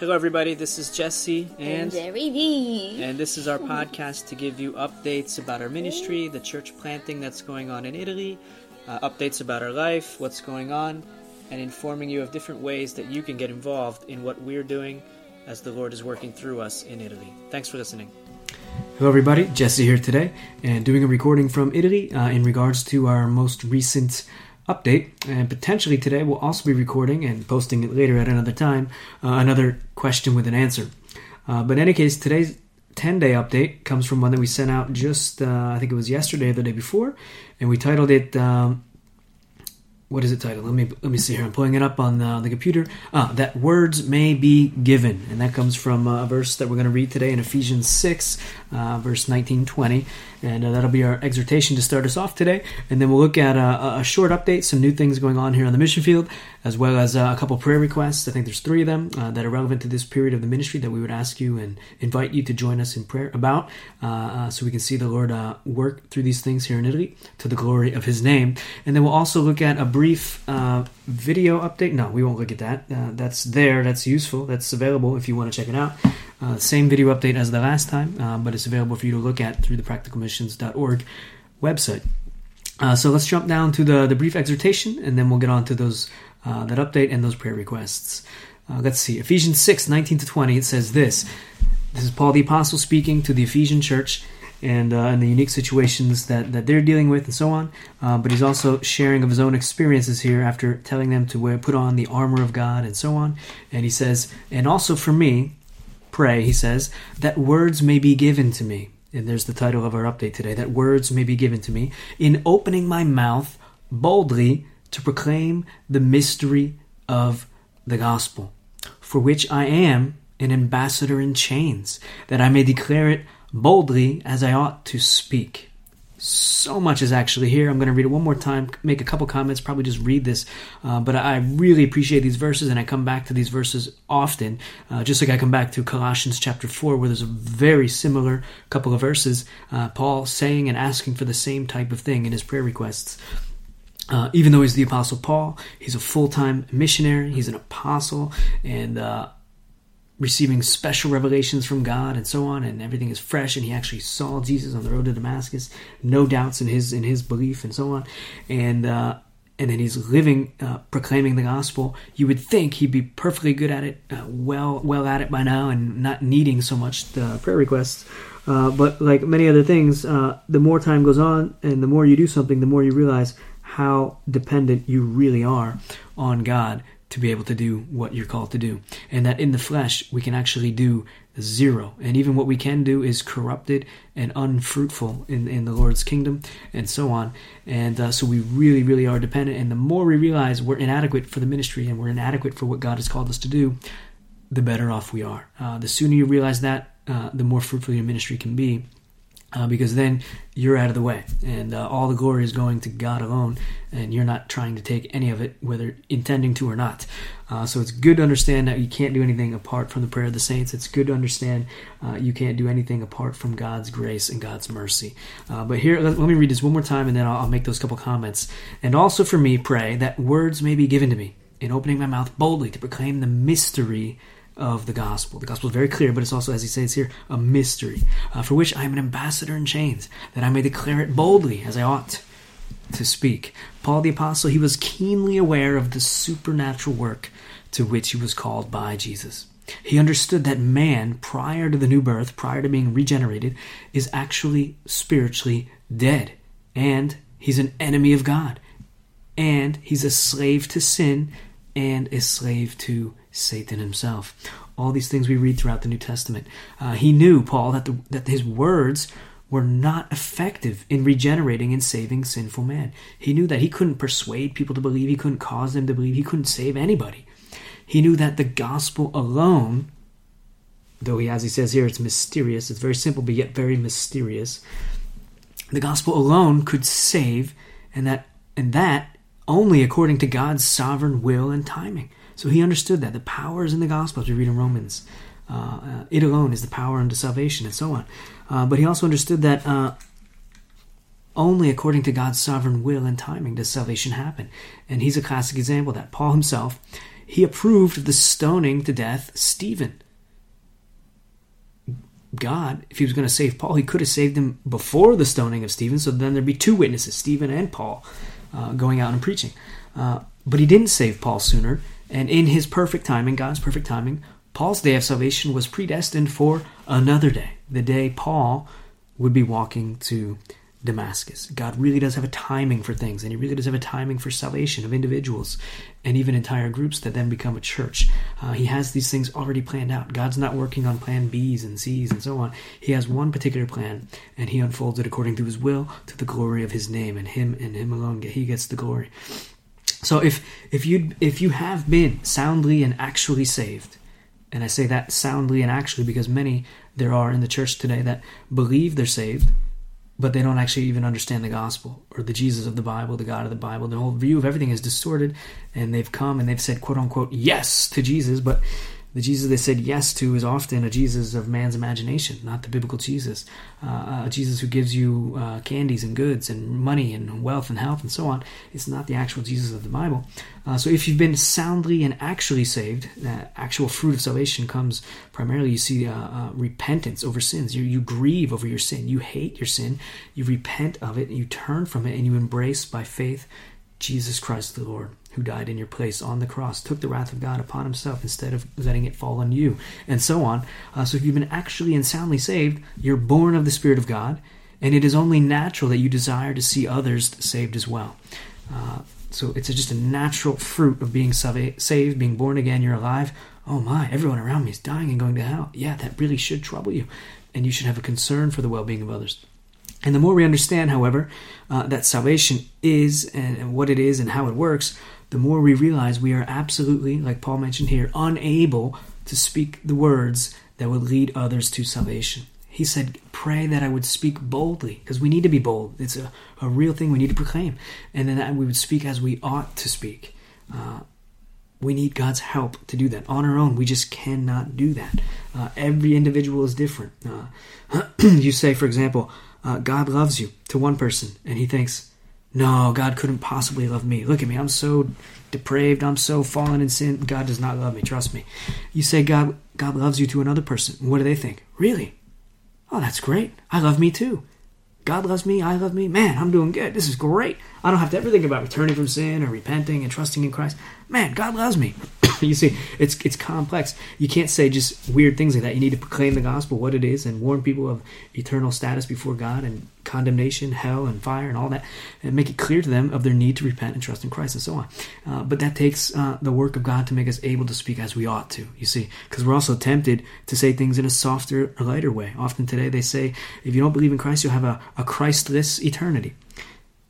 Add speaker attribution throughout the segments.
Speaker 1: Hello, everybody. This is Jesse, and
Speaker 2: Jerry D.
Speaker 1: and this is our podcast to give you updates about our ministry, the church planting that's going on in Italy, uh, updates about our life, what's going on, and informing you of different ways that you can get involved in what we're doing as the Lord is working through us in Italy. Thanks for listening.
Speaker 3: Hello, everybody. Jesse here today, and doing a recording from Italy uh, in regards to our most recent update. And potentially today, we'll also be recording and posting it later at another time uh, another question with an answer. Uh, but in any case, today's 10 day update comes from one that we sent out just, uh, I think it was yesterday or the day before, and we titled it. Um, what is it titled? Let me let me see here. I'm pulling it up on uh, the computer. Ah, that words may be given, and that comes from a verse that we're going to read today in Ephesians six, uh, verse 19, 20, and uh, that'll be our exhortation to start us off today. And then we'll look at uh, a, a short update, some new things going on here on the mission field, as well as uh, a couple prayer requests. I think there's three of them that are relevant to this period of the ministry that we would ask you and invite you to join us in prayer about, so we can see the Lord work through these things here in Italy to the glory of His name. And then we'll also look at a brief uh, video update. No, we won't look at that. Uh, that's there. That's useful. That's available if you want to check it out. Uh, same video update as the last time, uh, but it's available for you to look at through the practicalmissions.org website. Uh, so let's jump down to the, the brief exhortation, and then we'll get on to those uh, that update and those prayer requests. let's see. Ephesians 6, 19 to 20, it says this. This is Paul the Apostle speaking to the Ephesian church and, uh, and the unique situations that, that they're dealing with and so on. Uh, but he's also sharing of his own experiences here after telling them to wear, put on the armor of God and so on. And he says, and also for me, pray, he says, that words may be given to me. And there's the title of our update today that words may be given to me in opening my mouth boldly to proclaim the mystery of the gospel, for which I am an ambassador in chains, that I may declare it boldly as I ought to speak. So much is actually here. I'm going to read it one more time, make a couple comments, probably just read this. Uh, but I really appreciate these verses, and I come back to these verses often, uh, just like I come back to Colossians chapter 4, where there's a very similar couple of verses. Uh, Paul saying and asking for the same type of thing in his prayer requests. Uh, even though he's the apostle paul he's a full-time missionary he's an apostle and uh, receiving special revelations from God and so on, and everything is fresh. And he actually saw Jesus on the road to Damascus, no doubts in his in his belief and so on, and uh, and then he's living, uh, proclaiming the gospel. You would think he'd be perfectly good at it, uh, well well at it by now, and not needing so much the prayer requests. Uh, but like many other things, uh, the more time goes on, and the more you do something, the more you realize how dependent you really are on God to be able to do what you're called to do. And that in the flesh, we can actually do zero. And even what we can do is corrupted and unfruitful in, in the Lord's kingdom and so on. And uh, so we really, really are dependent. And the more we realize we're inadequate for the ministry and we're inadequate for what God has called us to do, the better off we are. Uh, the sooner you realize that, uh, the more fruitful your ministry can be uh, because then you're out of the way and uh, all the glory is going to God alone and you're not trying to take any of it whether intending to or not. Uh, so it's good to understand that you can't do anything apart from the prayer of the saints. It's good to understand uh, you can't do anything apart from God's grace and God's mercy. Uh, but here let, let, me read this one more time and then I'll, I'll make those couple comments. And also for me pray that words may be given to me in opening my mouth boldly to proclaim the mystery of the gospel. The gospel is very clear, but it's also, as he says here, a mystery, uh, for which I am an ambassador in chains, that I may declare it boldly as I ought to speak. Paul the Apostle, he was keenly aware of the supernatural work to which he was called by Jesus. He understood that man, prior to the new birth, prior to being regenerated, is actually spiritually dead. And he's an enemy of God. And he's a slave to sin and a slave to Satan himself. All these things we read throughout the New Testament. Uh, he knew, Paul, that, the, that his words were not effective in regenerating and saving sinful man. He knew that he couldn't persuade people to believe, he couldn't cause them to believe, he couldn't save anybody. He knew that the gospel alone, though he, as he says here, it's mysterious, it's very simple, but yet very mysterious. The gospel alone could save, and that and that only according to God's sovereign will and timing. So he understood that the power is in the gospel, as we read in Romans. Uh, uh, it alone is the power unto salvation, and so on. Uh, but he also understood that uh, only according to God's sovereign will and timing does salvation happen. And he's a classic example of that. Paul himself, he approved the stoning to death Stephen. God, if he was going to save Paul, he could have saved him before the stoning of Stephen, so then there'd be two witnesses, Stephen and Paul, uh, going out and preaching. Uh, but he didn't save Paul sooner, and in his perfect timing, God's perfect timing, Paul's day of salvation was predestined for another day, the day Paul would be walking to Damascus. God really does have a timing for things, and He really does have a timing for salvation of individuals and even entire groups that then become a church. Uh, he has these things already planned out. God's not working on plan Bs and Cs and so on. He has one particular plan, and He unfolds it according to His will to the glory of His name, and Him and Him alone. He gets the glory. So if if you if you have been soundly and actually saved, and I say that soundly and actually because many there are in the church today that believe they're saved but they don't actually even understand the gospel or the Jesus of the Bible, the God of the Bible. Their whole view of everything is distorted, and they've come and they've said, quote unquote, yes to Jesus, but the Jesus they said yes to is often a Jesus of man's imagination, not the biblical Jesus. Uh, a Jesus who gives you uh, candies and goods and money and wealth and health and so on. It's not the actual Jesus of the Bible. Uh, so if you've been soundly and actually saved, the actual fruit of salvation comes primarily, you see, uh, uh, repentance over sins. You, you grieve over your sin. You hate your sin. You repent of it. You turn from it and you embrace by faith Jesus Christ the Lord who died in your place on the cross, took the wrath of God upon himself instead of letting it fall on you, and so on. Uh, so if you've been actually and soundly saved, you're born of the Spirit of God, and it is only natural that you desire to see others saved as well. Uh, so it's just a natural fruit of being saved, being born again, you're alive. Oh my, everyone around me is dying and going to hell. Yeah, that really should trouble you, and you should have a concern for the well being of others. And the more we understand, however, uh, that salvation is and, and what it is and how it works, the more we realize we are absolutely, like Paul mentioned here, unable to speak the words that would lead others to salvation. He said, Pray that I would speak boldly, because we need to be bold. It's a, a real thing we need to proclaim. And then that we would speak as we ought to speak. Uh, we need God's help to do that. On our own, we just cannot do that. Uh, every individual is different. Uh, you say, for example, uh, God loves you to one person, and he thinks, no, God couldn't possibly love me. Look at me. I'm so depraved. I'm so fallen in sin. God does not love me. Trust me. You say God God loves you to another person. What do they think? Really? Oh, that's great. I love me too. God loves me. I love me. Man, I'm doing good. This is great. I don't have to ever think about returning from sin or repenting and trusting in Christ. Man, God loves me. you see, it's it's complex. You can't say just weird things like that. You need to proclaim the gospel, what it is, and warn people of eternal status before God and condemnation, hell, and fire, and all that, and make it clear to them of their need to repent and trust in Christ, and so on. Uh, but that takes uh, the work of God to make us able to speak as we ought to. You see, because we're also tempted to say things in a softer or lighter way. Often today, they say, if you don't believe in Christ, you'll have a, a Christless eternity.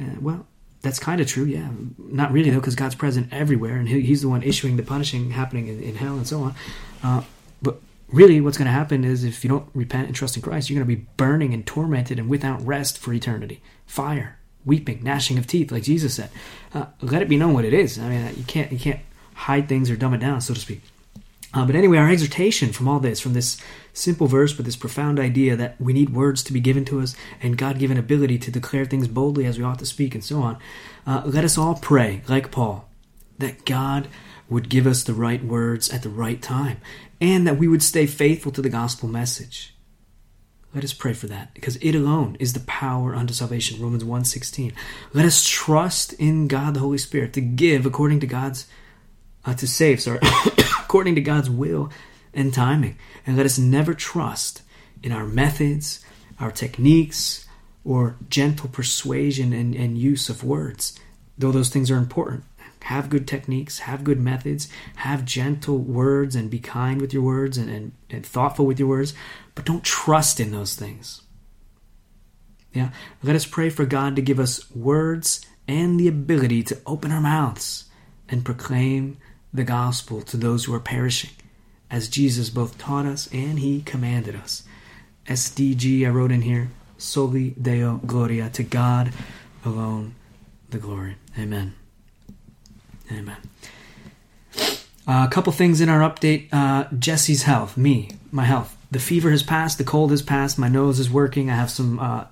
Speaker 3: Uh, well, that's kind of true, yeah. Not really though, because God's present everywhere, and he, He's the one issuing the punishing happening in, in hell and so on. Uh, but really, what's going to happen is if you don't repent and trust in Christ, you're going to be burning and tormented and without rest for eternity. Fire, weeping, gnashing of teeth, like Jesus said. Uh, let it be known what it is. I mean, you can't you can't hide things or dumb it down, so to speak. Uh, but anyway, our exhortation from all this, from this simple verse, but this profound idea that we need words to be given to us and God given ability to declare things boldly as we ought to speak and so on, uh, let us all pray, like Paul, that God would give us the right words at the right time and that we would stay faithful to the gospel message. Let us pray for that because it alone is the power unto salvation. Romans 1:16. Let us trust in God the Holy Spirit to give according to God's uh, to save, sorry, according to God's will and timing. And let us never trust in our methods, our techniques, or gentle persuasion and, and use of words, though those things are important. Have good techniques, have good methods, have gentle words, and be kind with your words and, and, and thoughtful with your words, but don't trust in those things. Yeah, let us pray for God to give us words and the ability to open our mouths and proclaim the gospel to those who are perishing, as Jesus both taught us and he commanded us. SDG, I wrote in here, soli Deo Gloria, to God alone the glory. Amen. Amen. Uh, a couple things in our update uh, Jesse's health, me, my health. The fever has passed, the cold has passed, my nose is working. I have some uh,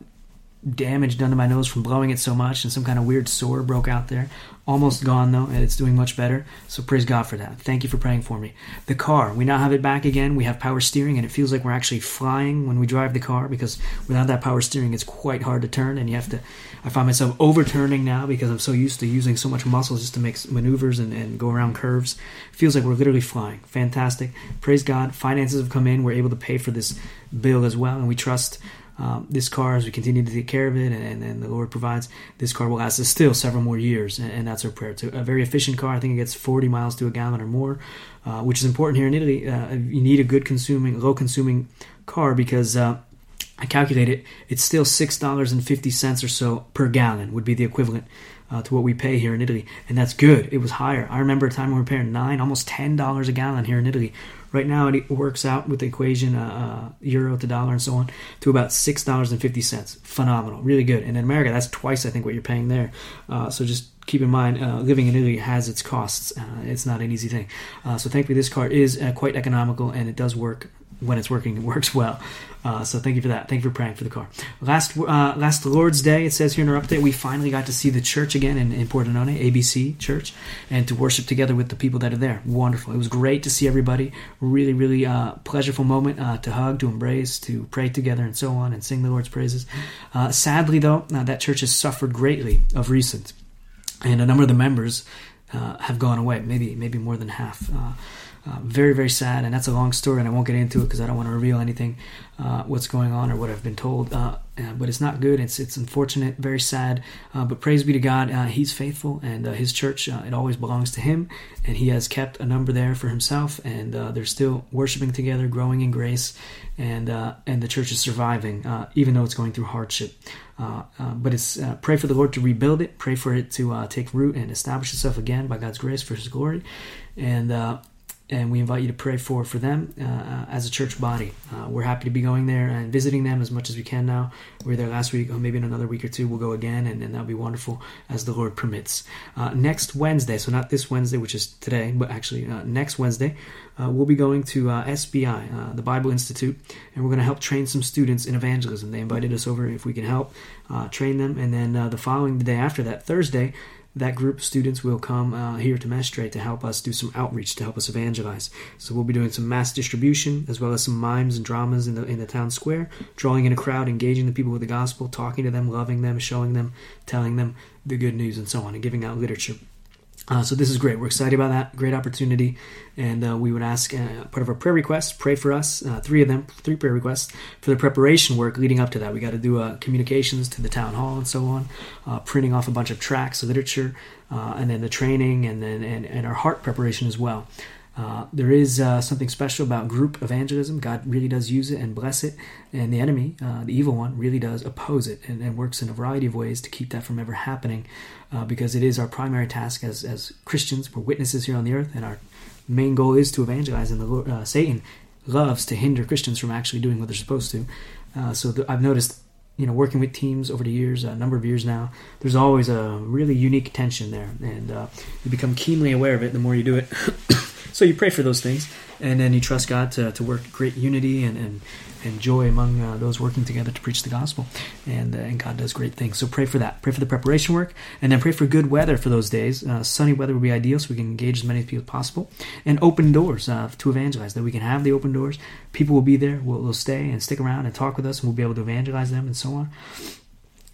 Speaker 3: damage done to my nose from blowing it so much, and some kind of weird sore broke out there. Almost gone though, and it's doing much better. So praise God for that. Thank you for praying for me. The car, we now have it back again. We have power steering, and it feels like we're actually flying when we drive the car because without that power steering, it's quite hard to turn, and you have to. I find myself overturning now because I'm so used to using so much muscle just to make maneuvers and, and go around curves. It feels like we're literally flying. Fantastic. Praise God. Finances have come in. We're able to pay for this bill as well, and we trust um, this car, as we continue to take care of it, and, and, the Lord provides, this car will last us still several more years, and, and that's our prayer. It's a, a, very efficient car. I think it gets 40 miles to a gallon or more, uh, which is important here in Italy. Uh, you need a good consuming, low consuming car because uh, I calculate it, it's still $6.50 or so per gallon would be the equivalent uh, to what we pay here in Italy, and that's good. It was higher. I remember a time when we were paying nine, almost ten dollars a gallon here in Italy. Right now, it works out with the equation uh, uh, euro to dollar and so on to about six dollars and fifty cents. Phenomenal, really good. And in America, that's twice I think what you're paying there. Uh, so just keep in mind, uh, living in Italy has its costs. Uh, it's not an easy thing. Uh, so thankfully, this car is quite economical and it does work when it's working. It works well. Uh, so thank you for that. Thank you for praying for the car. Last uh, last Lord's Day, it says here in our update, we finally got to see the church again in, in ABC Church, and to worship together with the people that are there. Wonderful. It was great to see everybody. Really, really uh, pleasureful moment uh, to hug, to embrace, to pray together, and so on, and sing the Lord's praises. Uh, sadly, though, uh, that church has suffered greatly of recent, and a number of the members have gone away. Maybe maybe more than half. Uh, very very sad and that's a long story and i won't get into it because i don't want to reveal anything uh, what's going on or what i've been told uh, uh, but it's not good. It's it's unfortunate very sad uh, but praise be to god uh, he's faithful and uh, his church uh, it always belongs to him and he has kept a number there for himself and they're still worshiping together growing in grace and and the church is surviving even though it's going through hardship. But it's pray for the lord to rebuild it pray for it to take root and establish itself again by god's grace for his glory and and we invite you to pray for for them uh, uh, as a church body. Uh, we're happy to be going there and visiting them as much as we can now. We were there last week, or maybe in another week or two, we'll go again, and, and that'll be wonderful as the Lord permits. Uh, next Wednesday, so not this Wednesday, which is today, but actually uh, next Wednesday, uh, we'll be going to SBI, the Bible Institute, and we're going to help train some students in evangelism. They invited us over if we can help train them, and then the following the day after that, Thursday, that group of students will come uh, here to Mestre to help us do some outreach, to help us evangelize. So we'll be doing some mass distribution as well as some mimes and dramas in the in the town square, drawing in a crowd, engaging the people with the gospel, talking to them, loving them, showing them, telling them the good news, and so on, and giving out literature. Uh, so this is great. We're excited about that. Great opportunity, and uh, we would ask uh, part of our prayer requests. Pray for us. Uh, three of them, three prayer requests for the preparation work leading up to that. We got to do uh, communications to the town hall and so on, uh, printing off a bunch of tracts, literature, and then the training, and then and, and our heart preparation as well. Uh, there is uh, something special about group evangelism. God really does use it and bless it, and the enemy, uh, the evil one, really does oppose it and, and, works in a variety of ways to keep that from ever happening, uh, because it is our primary task as as Christians. We're witnesses here on the earth, and our main goal is to evangelize. And the Lord, uh, Satan loves to hinder Christians from actually doing what they're supposed to. so the, I've noticed you know, working with teams over the years, a number of years now, there's always a really unique tension there, and uh, you become keenly aware of it the more you do it. So you pray for those things, and then you trust God to, to work great unity and, and, and joy among uh, those working together to preach the gospel. And, uh, and God does great things. So pray for that. Pray for the preparation work, and then pray for good weather for those days. Uh, sunny weather would be ideal so we can engage as many people as possible. And open doors uh, to evangelize, that we can have the open doors. People will be there, will will stay and stick around and talk with us, and we'll be able to evangelize them and so on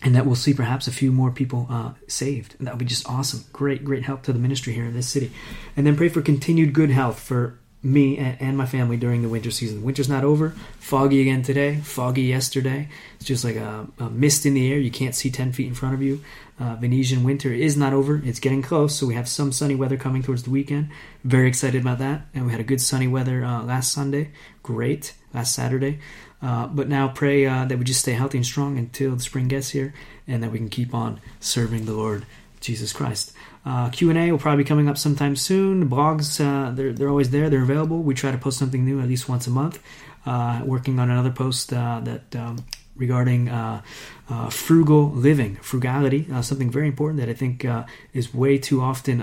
Speaker 3: and that we'll see perhaps a few more people uh, saved. And that would be just awesome. Great, great help to the ministry here in this city. And then pray for continued good health for me and, my family during the winter season. Winter's not over. Foggy again today. Foggy yesterday. It's just like a, a mist in the air. You can't see 10 feet in front of you. Uh, Venetian winter is not over. It's getting close. So we have some sunny weather coming towards the weekend. Very excited about that. And we had a good sunny weather uh, last Sunday. Great. Last Saturday. Uh, but now pray uh, that we just stay healthy and strong until the spring gets here, and that we can keep on serving the Lord Jesus Christ. Uh, Q and A will probably be coming up sometime soon. Blogs, uh, they're they're always there. They're available. We try to post something new at least once a month. Uh, working on another post that. Um, regarding uh, uh, frugal living, frugality, uh, something very important that I think is way too often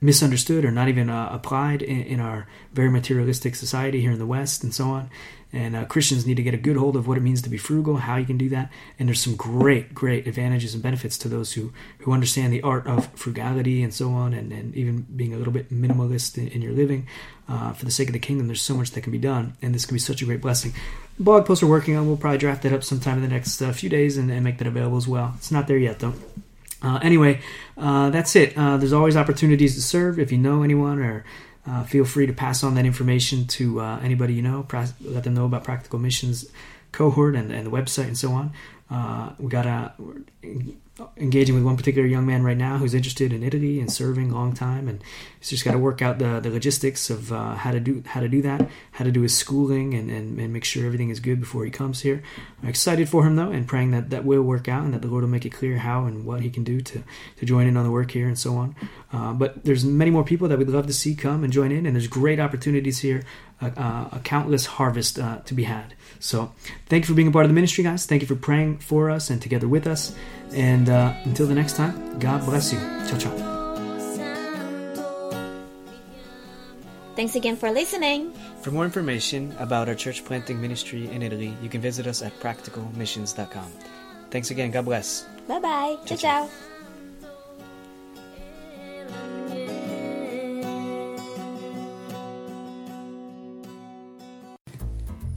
Speaker 3: misunderstood or not even uh, applied in, in, our very materialistic society here in the West and so on. And uh, Christians need to get a good hold of what it means to be frugal, how you can do that. And there's some great, great advantages and benefits to those who, who understand the art of frugality and so on, and, and even being a little bit minimalist in, in your living. Uh, for the sake of the kingdom, there's so much that can be done, and this can be such a great blessing. The blog post we're working on, we'll probably draft that up sometime in the next uh, few days and, and make that available as well. It's not there yet, though. Uh, anyway, uh, that's it. Uh, there's always opportunities to serve if you know anyone or uh, feel free to pass on that information to uh, anybody you know. Let them know about Practical Missions cohort and, and the website and so on. Uh, we got a engaging with one particular young man right now who's interested in Italy and serving a long time, and he's just got to work out the, the logistics of uh, how to do how to do that, how to do his schooling, and, and, and make sure everything is good before he comes here. I'm excited for him though, and praying that that will work out and that the Lord will make it clear how and what he can do to to join in on the work here and so on. Uh, but there's many more people that we'd love to see come and join in, and there's great opportunities here, uh, a countless harvest uh, to be had. So, thank you for being a part of the ministry, guys. Thank you for praying for us and together with us. And uh, until the next time, God bless you. Ciao, ciao.
Speaker 2: Thanks again for listening.
Speaker 1: For more information about our church planting ministry in Italy, you can visit us at practicalmissions.com. Thanks again. God bless.
Speaker 2: Bye bye. Ciao, ciao. ciao.